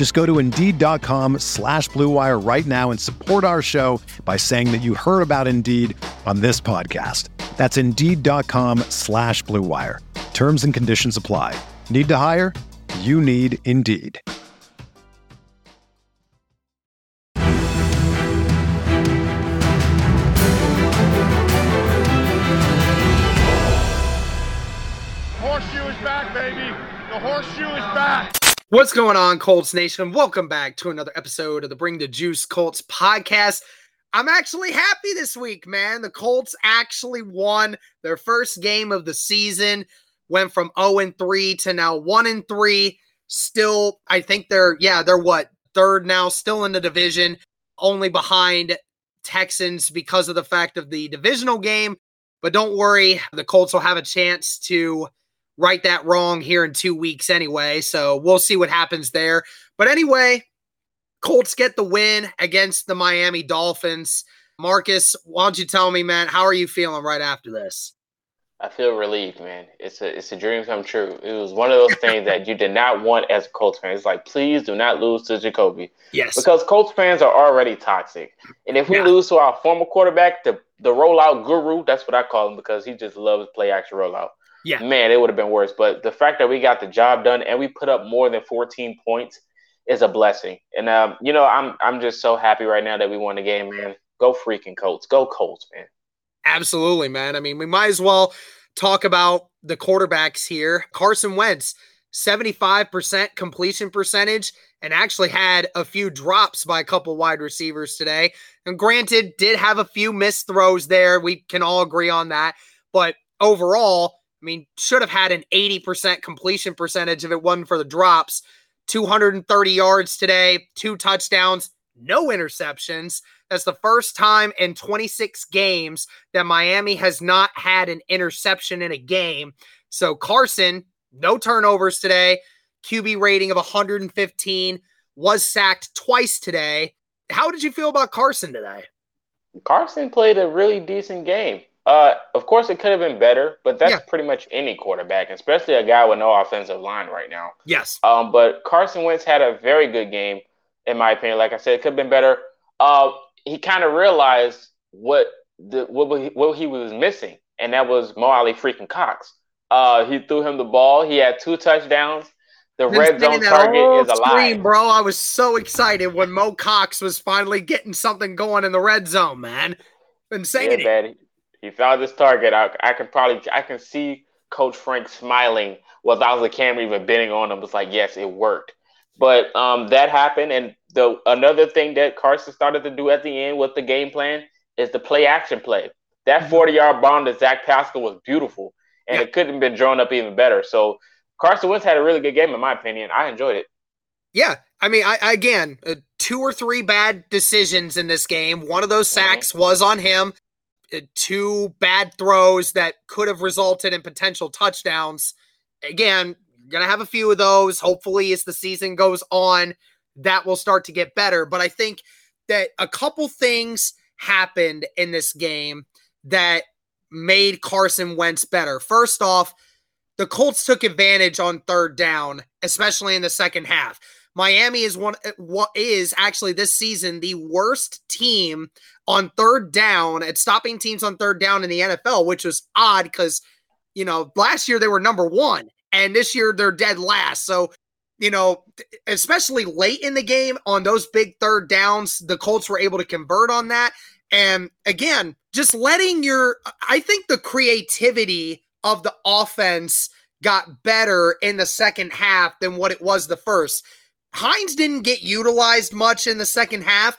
Just go to Indeed.com slash BlueWire right now and support our show by saying that you heard about Indeed on this podcast. That's Indeed.com slash BlueWire. Terms and conditions apply. Need to hire? You need Indeed. Horseshoe is back, baby. The horseshoe is back. What's going on, Colts Nation? Welcome back to another episode of the Bring the Juice Colts podcast. I'm actually happy this week, man. The Colts actually won their first game of the season, went from 0 and 3 to now 1 and 3. Still, I think they're, yeah, they're what, third now, still in the division, only behind Texans because of the fact of the divisional game. But don't worry, the Colts will have a chance to right that wrong here in two weeks anyway. So we'll see what happens there. But anyway, Colts get the win against the Miami Dolphins. Marcus, why don't you tell me, man, how are you feeling right after this? I feel relieved, man. It's a it's a dream come true. It was one of those things that you did not want as a Colts fan. It's like, please do not lose to Jacoby. Yes. Because Colts fans are already toxic. And if we Yeah. lose to our former quarterback, the the rollout guru, that's what I call him because he just loves play action rollout. Yeah. Man, it would have been worse. But the fact that we got the job done and we put up more than 14 points is a blessing. And um, you know, I'm I'm just so happy right now that we won the game, man. Go freaking Colts. Go Colts, man. Absolutely, man. I mean, we might as well talk about the quarterbacks here. Carson Wentz, 75% completion percentage, and actually had a few drops by a couple wide receivers today. And granted, did have a few missed throws there. We can all agree on that. But overall, I mean, should have had an 80% completion percentage if it wasn't for the drops. 230 yards today, two touchdowns, no interceptions. That's the first time in 26 games that Miami has not had an interception in a game. So Carson, no turnovers today, QB rating of 115, was sacked twice today. How did you feel about Carson today? Carson played a really decent game. Uh, of course, it could have been better, but that's Yeah. pretty much any quarterback, especially a guy with no offensive line right now. Yes. Um, but Carson Wentz had a very good game, in my opinion. Like I said, it could have been better. Uh, he kind of realized what the what he, what he was missing, and that was Mo Ali freaking Cox. Uh, he threw him the ball. He had two touchdowns. The Been red zone target is alive. screen, bro. I was so excited when Mo Cox was finally getting something going in the red zone, man. Saying Yeah, man. He, found his target. I, I can probably I can see Coach Frank smiling without the camera even bending on him. It's like, yes, it worked. But um, that happened, and the another thing that Carson started to do at the end with the game plan is the play action play. That Mhm. 40 yard bomb to Zach Pascal was beautiful, and Yeah. it couldn't have been drawn up even better. So Carson Wentz had a really good game, in my opinion. I enjoyed it. Yeah, I mean, I again, uh, two or three bad decisions in this game. One of those sacks was on him. Uh, two bad throws that could have resulted in potential touchdowns. Again, you're gonna have a few of those. Hopefully, as the season goes on, that will start to get better. But I think that a couple things happened in this game that made Carson Wentz better. First off, the Colts took advantage on third down, especially in the second half. Miami is one eh, what is actually this season the worst team on third down at stopping teams on third down in the NFL, which was odd because you know last year they were number one and this year they're dead last. So you know, especially late in the game on those big third downs, the Colts were able to convert on that. And again, just letting your, I think the creativity of the offense got better in the second half than what it was the first. Hines didn't get utilized much in the second half,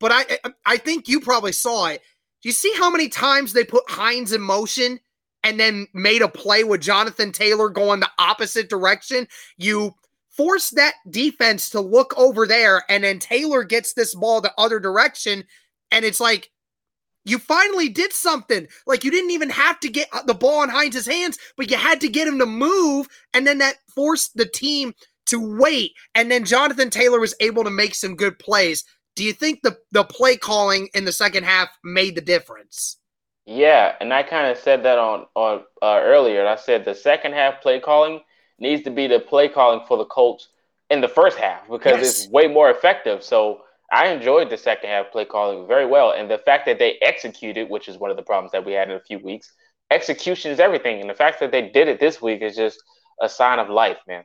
but I I think you probably saw it. Do you see how many times they put Hines in motion and then made a play with Jonathan Taylor going the opposite direction? You force that defense to look over there, and then Taylor gets this ball the other direction, and it's like you finally did something. Like you didn't even have to get the ball in Hines' hands, but you had to get him to move, and then that forced the team to wait. And then Jonathan Taylor was able to make some good plays. Do you think the the play calling in the second half made the difference? Yeah, and I kind of said that on on uh, earlier. I said the second half play calling needs to be the play calling for the Colts in the first half because yes. it's way more effective. So I enjoyed the second half play calling very well, and the fact that they executed, which is one of the problems that we had in a few weeks. Execution is everything, and the fact that they did it this week is just a sign of life, man.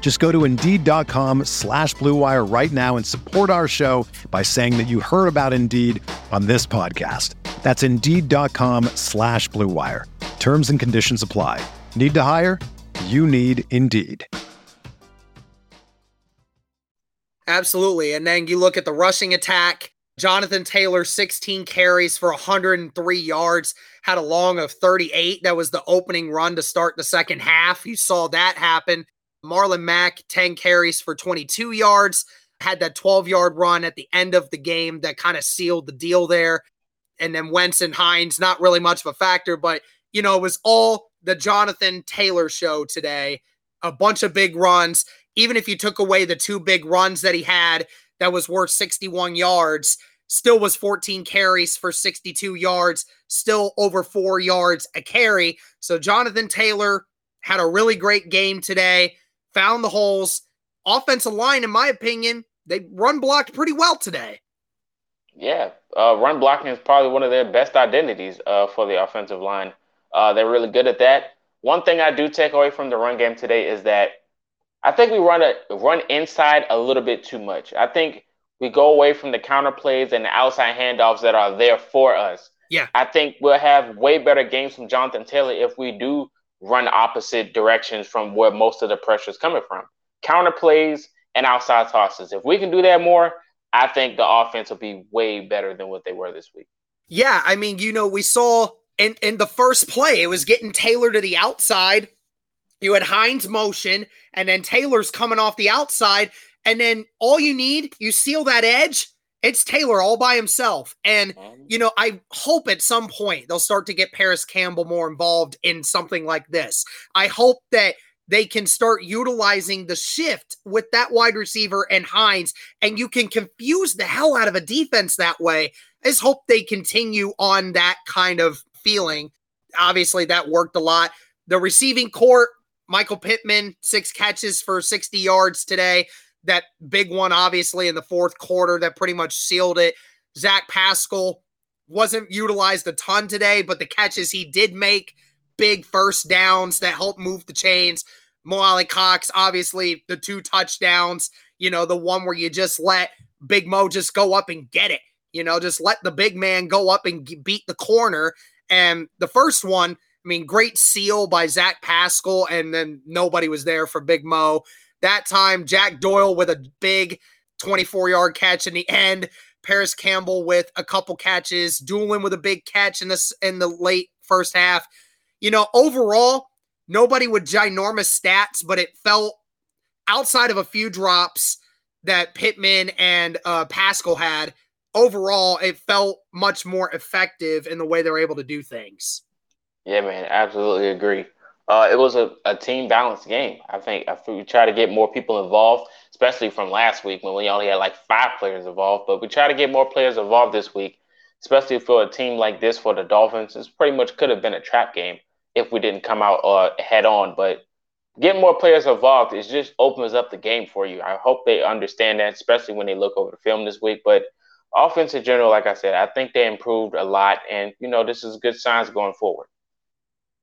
Just go to Indeed.com slash BlueWire right now and support our show by saying that you heard about Indeed on this podcast. That's Indeed.com slash BlueWire. Terms and conditions apply. Need to hire? You need Indeed. Absolutely. And then you look at the rushing attack. Jonathan Taylor, 16 carries for 103 yards, had a long of 38. That was the opening run to start the second half. You saw that happen. Marlon Mack, 10 carries for 22 yards, had that 12 yard run at the end of the game that kind of sealed the deal there. And then Wentz and Hines, not really much of a factor, but, you know, it was all the Jonathan Taylor show today. A bunch of big runs. Even if you took away the two big runs that he had, that was worth 61 yards, still was 14 carries for 62 yards, still over four yards a carry. So Jonathan Taylor had a really great game today found the holes. Offensive line, in my opinion, they run blocked pretty well today. Yeah, uh, run blocking is probably one of their best identities uh, for the offensive line. Uh, they're really good at that. One thing I do take away from the run game today is that I think we run a run inside a little bit too much. I think we go away from the counter plays and the outside handoffs that are there for us. Yeah, I think we'll have way better games from Jonathan Taylor if we do run opposite directions from where most of the pressure is coming from. Counter plays and outside tosses. If we can do that more, I think the offense will be way better than what they were this week. Yeah, I mean, you know, we saw in in the first play, it was getting Taylor to the outside. You had Hines motion, and then Taylor's coming off the outside, and then all you need, you seal that edge, it's Taylor all by himself. And, um, you know, I hope at some point they'll start to get Parris Campbell more involved in something like this. I hope that they can start utilizing the shift with that wide receiver and Hines, and you can confuse the hell out of a defense that way. I just hope they continue on that kind of feeling. Obviously, that worked a lot. The receiving court, Michael Pittman, six catches for 60 yards today that big one, obviously, in the fourth quarter that pretty much sealed it. Zach Pascal wasn't utilized a ton today, but the catches he did make, big first downs that helped move the chains. Mo Alie-Cox, obviously, the two touchdowns, you know, the one where you just let Big Mo just go up and get it, you know, just let the big man go up and beat the corner. And the first one, I mean, great seal by Zach Pascal, and then nobody was there for Big Mo. That time, Jack Doyle with a big 24 yard catch in the end. Parris Campbell with a couple catches, Dulin with a big catch in this in the late first half. You know, overall, nobody with ginormous stats, but it felt outside of a few drops that Pittman and uh, Pascal had, overall, it felt much more effective in the way they were able to do things. Yeah, man, absolutely agree. Uh, it was a, a team balanced game. I think if we try to get more people involved, especially from last week when we only had like five players involved, but we try to get more players involved this week, especially for a team like this for the Dolphins. This pretty much could have been a trap game if we didn't come out uh, head on. But getting more players involved is just opens up the game for you. I hope they understand that, especially when they look over the film this week. But offense in general, like I said, I think they improved a lot, and you know this is good signs going forward.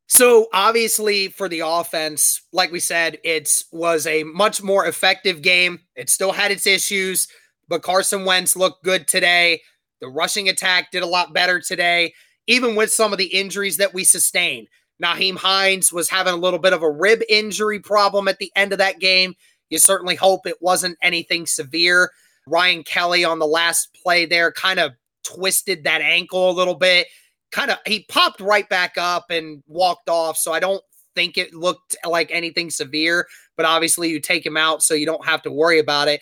So obviously for the offense, like we said, it was a much more effective game. It still had its issues, but Carson Wentz looked good today. The rushing attack did a lot better today, even with some of the injuries that we sustained. Nyheim Hines was having a little bit of a rib injury problem at the end of that game. You certainly hope it wasn't anything severe. Ryan Kelly on the last play there kind of twisted that ankle a little bit kind of he popped right back up and walked off. So I don't think it looked like anything severe, but obviously you take him out so you don't have to worry about it.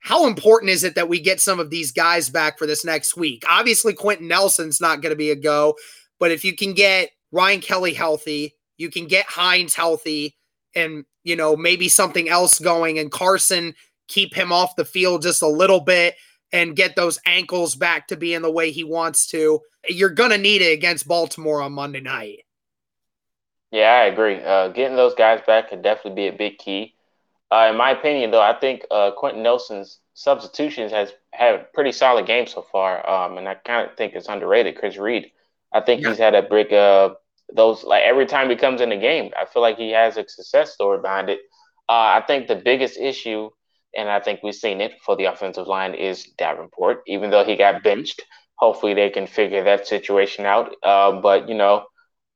How important is it that we get some of these guys back for this next week? Obviously, Quenton Nelson's not going to be a go, but if you can get Ryan Kelly healthy, you can get Hines healthy, and you know maybe something else going, and Carson keep him off the field just a little bit and get those ankles back to being the way he wants to. You're going to need it against Baltimore on Monday night. Yeah, I agree. Uh, getting those guys back could definitely be a big key. Uh, in my opinion, though, I think uh, Quenton Nelson's substitutions has had a pretty solid game so far, um, and I kind of think it's underrated. Chris Reed, I think yeah. he's had a big uh, those like every time he comes in the game, I feel like he has a success story behind it. Uh, I think the biggest issue and I think we've seen it for the offensive line is Davenport, even though he got benched. Hopefully they can figure that situation out. Uh, but you know,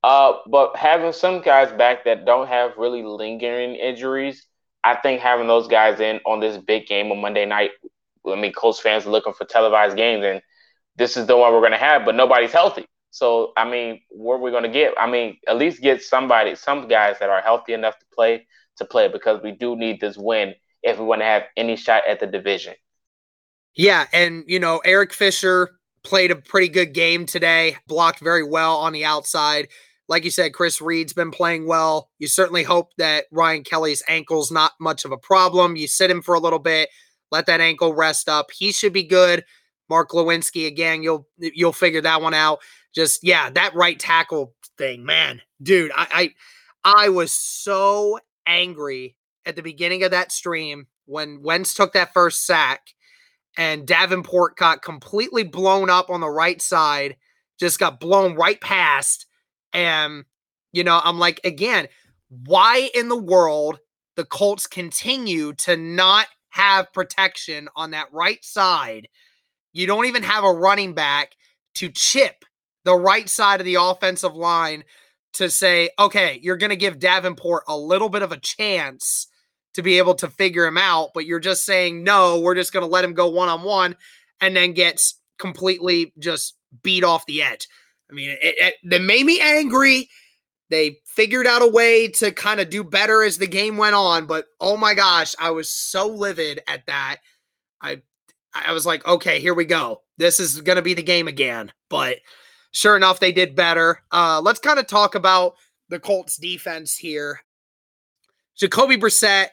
uh, but having some guys back that don't have really lingering injuries, I think having those guys in on this big game on Monday night. I mean, Colts fans are looking for televised games, and this is the one we're going to have. But nobody's healthy, so I mean, what are we going to get? I mean, at least get somebody, some guys that are healthy enough to play to play because we do need this win if we want to have any shot at the division. Yeah, and you know, Eric Fisher played a pretty good game today, blocked very well on the outside. Like you said, Chris Reed's been playing well. You certainly hope that Ryan Kelly's ankle's not much of a problem. You sit him for a little bit, let that ankle rest up. He should be good. Mark Glowinski again, you'll you'll figure that one out. Just yeah, that right tackle thing, man, dude, I I, I was so angry at the beginning of that stream when Wentz took that first sack and Davenport got completely blown up on the right side, just got blown right past. And, you know, I'm like, again, why in the world the Colts continue to not have protection on that right side? You don't even have a running back to chip the right side of the offensive line to say, okay, you're going to give Davenport a little bit of a chance to be able to figure him out, but you're just saying, no, we're just going to let him go one on one and then gets completely just beat off the edge. I mean, it, it, they made me angry. They figured out a way to kind of do better as the game went on, but oh my gosh, I was so livid at that. I I was like, okay, here we go. This is going to be the game again. But sure enough, they did better. Uh, let's kind of talk about the Colts defense here. Jacoby Brissett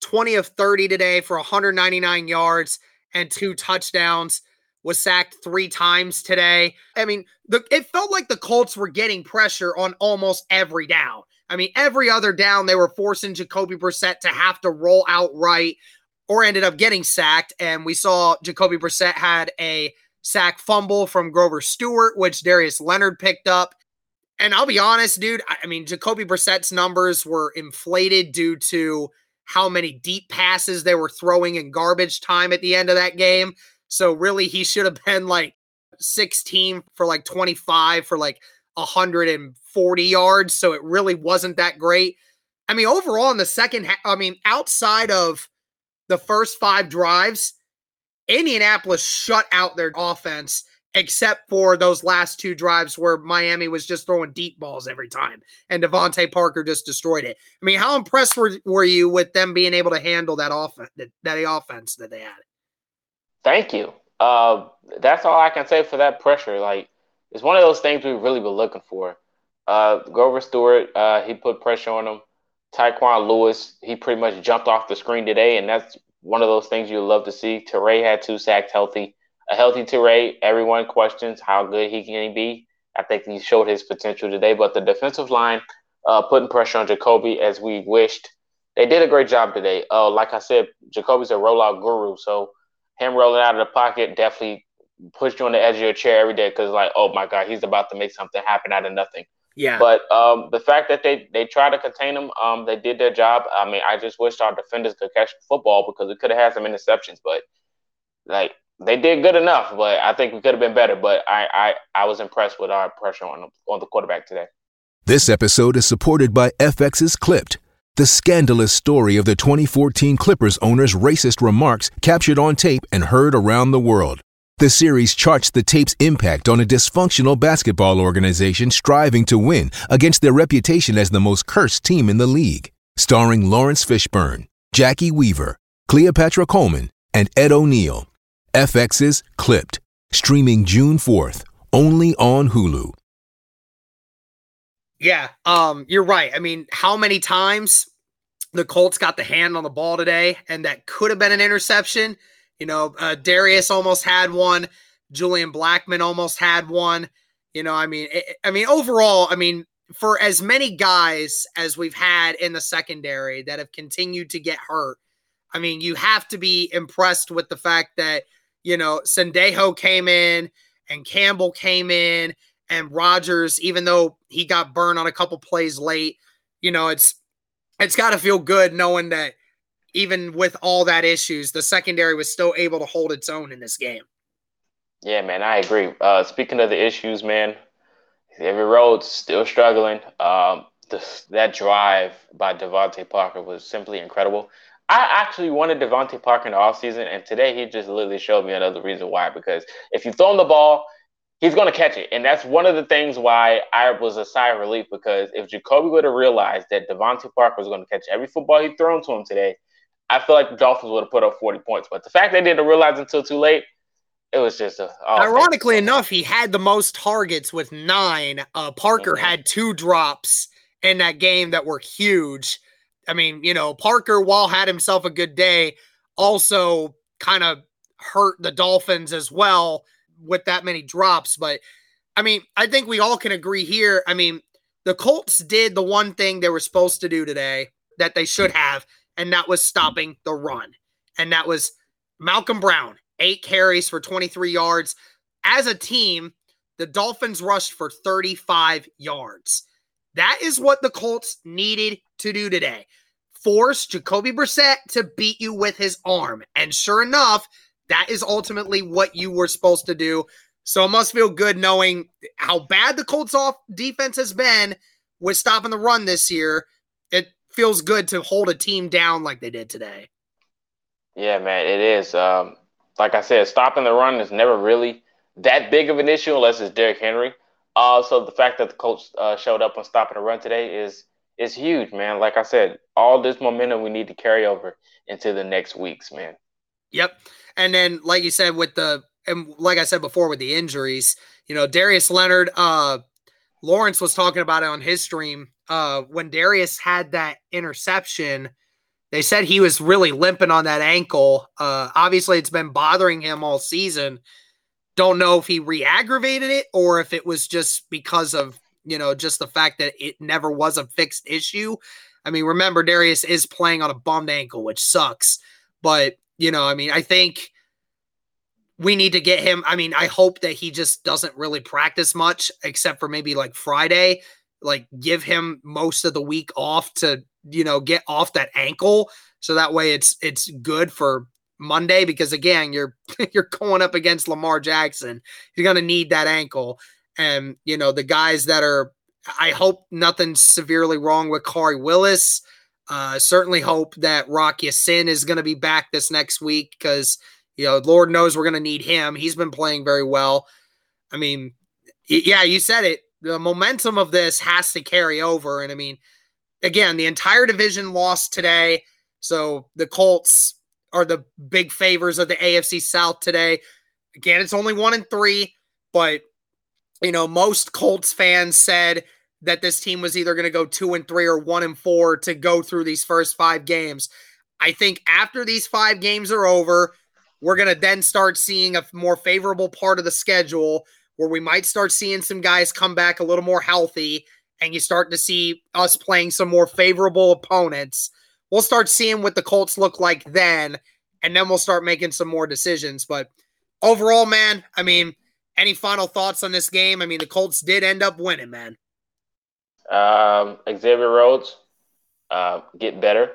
20 of 30 today for 199 yards and two touchdowns. Was sacked three times today. I mean, the, it felt like the Colts were getting pressure on almost every down. I mean, every other down they were forcing Jacoby Brissett to have to roll out right or ended up getting sacked. And we saw Jacoby Brissett had a sack fumble from Grover Stewart, which Darius Leonard picked up. And I'll be honest, dude. I mean, Jacoby Brissett's numbers were inflated due to how many deep passes they were throwing in garbage time at the end of that game. So really, he should have been like 16 for like 25 for like 140 yards. So it really wasn't that great. I mean, overall in the second half, I mean, outside of the first five drives, Indianapolis shut out their offense except for those last two drives where Miami was just throwing deep balls every time and DeVante Parker just destroyed it. I mean, how impressed were, were you with them being able to handle that offense that, that offense that they had? Thank you. Uh, that's all I can say for that pressure. Like it's one of those things we've really been looking for. Uh, Grover Stewart, uh, he put pressure on him. Tyquan Lewis, he pretty much jumped off the screen today, and that's one of those things you love to see. Turay had two sacks healthy a healthy Turay. Everyone questions how good he can be. I think he showed his potential today, but the defensive line uh, putting pressure on Jacoby as we wished. They did a great job today. Uh, like I said, Jacoby's a rollout guru, so him rolling out of the pocket definitely puts you on the edge of your chair every day because, like, oh my god, he's about to make something happen out of nothing. Yeah. But um, the fact that they they tried to contain him, um, they did their job. I mean, I just wish our defenders could catch the football because we could have had some interceptions, but like they did good enough, but I think we could have been better. But I, I, I was impressed with our pressure on on the quarterback today. This episode is supported by FX's Clipped, the scandalous story of the 2014 Clippers owner's racist remarks captured on tape and heard around the world. The series charts the tape's impact on a dysfunctional basketball organization striving to win against their reputation as the most cursed team in the league. Starring Laurence Fishburne, Jacki Weaver, Cleopatra Coleman, and Ed O'Neill. FX's Clipped, streaming June 4th, only on Hulu. Yeah, um, you're right. I mean, how many times the Colts got the hand on the ball today, and that could have been an interception? You know, uh, Darius almost had one. Julian Blackmon almost had one. You know, I mean, it, I mean, overall, I mean, for as many guys as we've had in the secondary that have continued to get hurt, I mean, you have to be impressed with the fact that you know, Sendejo came in and Campbell came in and Rogers, even though he got burned on a couple plays late, you know, it's it's got to feel good knowing that even with all that issues, the secondary was still able to hold its own in this game. Yeah, man, I agree. Uh, speaking of the issues, man, every road's still struggling. Um, the, that drive by DeVante Parker was simply incredible. I actually wanted DeVante Parker in the offseason, and today he just literally showed me another reason why. Because if you throw him the ball, he's going to catch it. And that's one of the things why I was a sigh of relief because if Jacoby would have realized that DeVante Parker was going to catch every football he thrown to him today, I feel like the Dolphins would have put up 40 points. But the fact they didn't realize until too late, it was just a. Oh, Ironically enough, he had the most targets with nine. Uh, Parker mm-hmm. had two drops in that game that were huge. I mean, you know, Parker, while had himself a good day, also kind of hurt the Dolphins as well with that many drops. But I mean, I think we all can agree here. I mean, the Colts did the one thing they were supposed to do today that they should have, and that was stopping the run. And that was Malcolm Brown, eight carries for 23 yards. As a team, the Dolphins rushed for 35 yards. That is what the Colts needed to do today. Force Jacoby Brissett to beat you with his arm. And sure enough, that is ultimately what you were supposed to do. So it must feel good knowing how bad the Colts off defense has been with stopping the run this year. It feels good to hold a team down like they did today. Yeah, man, it is. Um, like I said, stopping the run is never really that big of an issue unless it's Derrick Henry. Uh, so the fact that the Colts uh, showed up on stopping the run today is is huge, man. Like I said, all this momentum we need to carry over into the next weeks, man. Yep. And then, like you said, with the and like I said before, with the injuries, you know, Darius Leonard, uh, Lawrence was talking about it on his stream. Uh, when Darius had that interception, they said he was really limping on that ankle. Uh, obviously, it's been bothering him all season. Don't know if he re-aggravated it or if it was just because of you know just the fact that it never was a fixed issue. I mean, remember Darius is playing on a bummed ankle, which sucks. But you know, I mean, I think we need to get him. I mean, I hope that he just doesn't really practice much, except for maybe like Friday. Like, give him most of the week off to you know get off that ankle, so that way it's it's good for Monday because again, you're you're going up against Lamar Jackson. You're going to need that ankle. And you know, the guys that are I hope nothing's severely wrong with Khari Willis. Uh, certainly hope that Rock Ya-Sin is going to be back this next week because, you know, Lord knows we're going to need him. He's been playing very well. I mean, yeah, you said it. The momentum of this has to carry over. And I mean, again, the entire division lost today. So the Colts are the big favors of the AFC South today. Again, it's only one and three, but you know, most Colts fans said that this team was either going to go two and three or one and four to go through these first five games. I think after these five games are over, we're going to then start seeing a more favorable part of the schedule where we might start seeing some guys come back a little more healthy and you start to see us playing some more favorable opponents. We'll start seeing what the Colts look like then, and then we'll start making some more decisions. But overall, man, I mean, any final thoughts on this game? I mean, the Colts did end up winning, man. Um, Xavier Rhodes, uh, get better.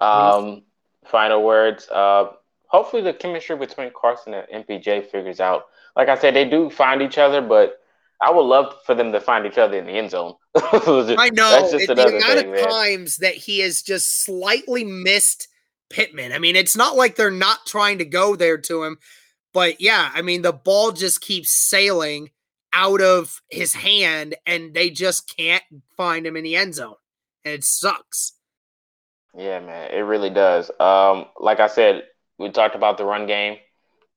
Um, final words. Uh, hopefully the chemistry between Carson and MPJ figures out. Like I said, they do find each other, but I would love for them to find each other in the end zone. I know the amount thing, of man. times that he has just slightly missed Pittman. I mean, it's not like they're not trying to go there to him, but yeah, I mean, the ball just keeps sailing out of his hand, and they just can't find him in the end zone, and it sucks. Yeah, man, it really does. Um, like I said, we talked about the run game.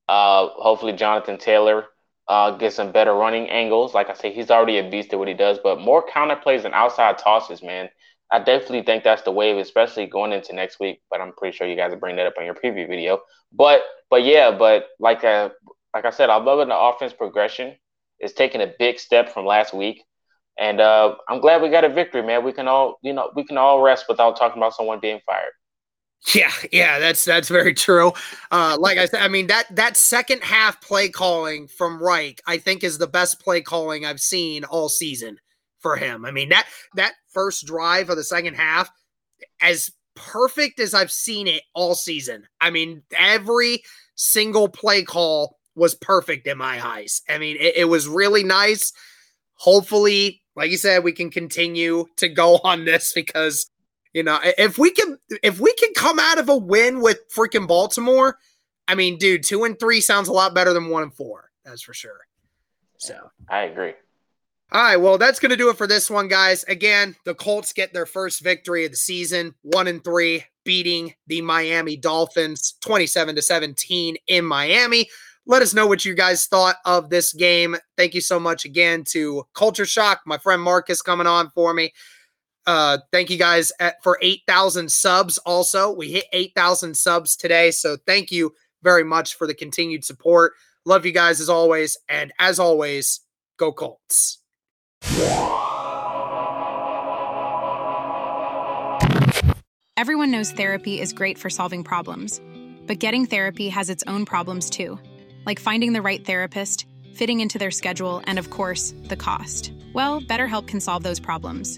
Uh, hopefully, Jonathan Taylor uh, gets some better running angles. Like I said, he's already a beast at what he does, but more counter plays and outside tosses, man. I definitely think that's the wave, especially going into next week. But I'm pretty sure you guys will bring that up on your preview video. But but yeah, but like uh, like I said, I'm loving the offense progression. It's taking a big step from last week. And uh, I'm glad we got a victory, man. We can all, you know, we can all rest without talking about someone being fired. Yeah, yeah, that's that's very true. Uh, like I said, I mean that that second half play calling from Reich, I think, is the best play calling I've seen all season for him. I mean that that first drive of the second half, as perfect as I've seen it all season. I mean every single play call was perfect in my eyes. I mean it, it was really nice. Hopefully, like you said, we can continue to go on this because you know, if we can if we can come out of a win with freaking Baltimore, I mean, dude, two and three sounds a lot better than one and four. That's for sure. So I agree. All right, well, that's going to do it for this one, guys. Again, the Colts get their first victory of the season, one and three, beating the Miami Dolphins 27 to 17 in Miami. Let us know what you guys thought of this game. Thank you so much again to Culture Shock, my friend Marcus coming on for me. Uh, thank you guys at, for 8,000 subs. Also, we hit 8,000 subs today. So thank you very much for the continued support. Love you guys as always. And as always, go Colts. Everyone knows therapy is great for solving problems, but getting therapy has its own problems too, like finding the right therapist, fitting into their schedule, and of course, the cost. Well, BetterHelp can solve those problems.